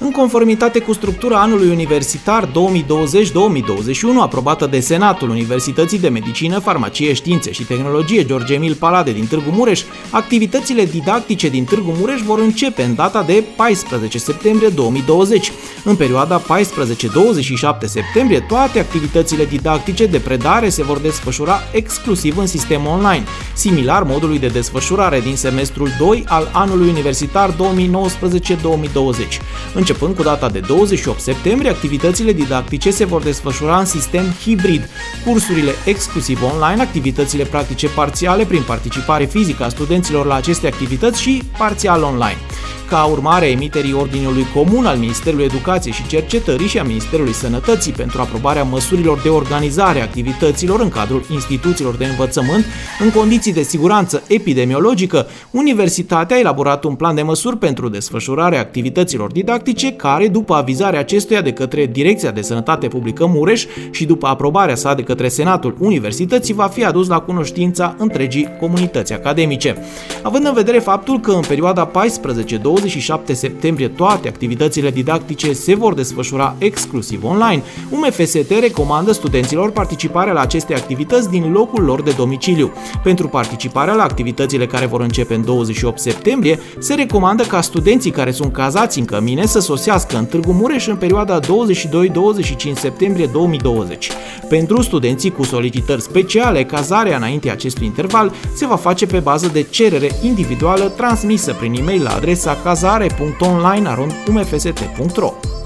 În conformitate cu structura anului universitar 2020-2021 aprobată de Senatul Universității de Medicină, Farmacie, Științe și Tehnologie George Emil Palade din Târgu Mureș, activitățile didactice din Târgu Mureș vor începe în data de 14 septembrie 2020. În perioada 14-27 septembrie, toate activitățile didactice de predare se vor desfășura exclusiv în sistem online, similar modului de desfășurare din semestrul 2 al anului universitar 2019-2020. Începând cu data de 28 septembrie, activitățile didactice se vor desfășura în sistem hibrid, cursurile exclusiv online, activitățile practice parțiale prin participare fizică a studenților la aceste activități și parțial online. Ca urmare a emiterii Ordinului Comun al Ministerului Educației și Cercetării și a Ministerului Sănătății pentru aprobarea măsurilor de organizare a activităților în cadrul instituțiilor de învățământ în condiții de siguranță epidemiologică, Universitatea a elaborat un plan de măsuri pentru desfășurarea activităților didactice care, după avizarea acestuia de către Direcția de Sănătate Publică Mureș și după aprobarea sa de către Senatul Universității, va fi adus la cunoștința întregii comunități academice. Având în vedere faptul că în perioada 14 27 septembrie toate activitățile didactice se vor desfășura exclusiv online, UMFST recomandă studenților participarea la aceste activități din locul lor de domiciliu. Pentru participarea la activitățile care vor începe în 28 septembrie, se recomandă ca studenții care sunt cazați în cămine să sosească în Târgu Mureș în perioada 22-25 septembrie 2020. Pentru studenții cu solicitări speciale, cazarea înainte acestui interval se va face pe bază de cerere individuală transmisă prin e-mail la adresa cazare.online.umfst.ro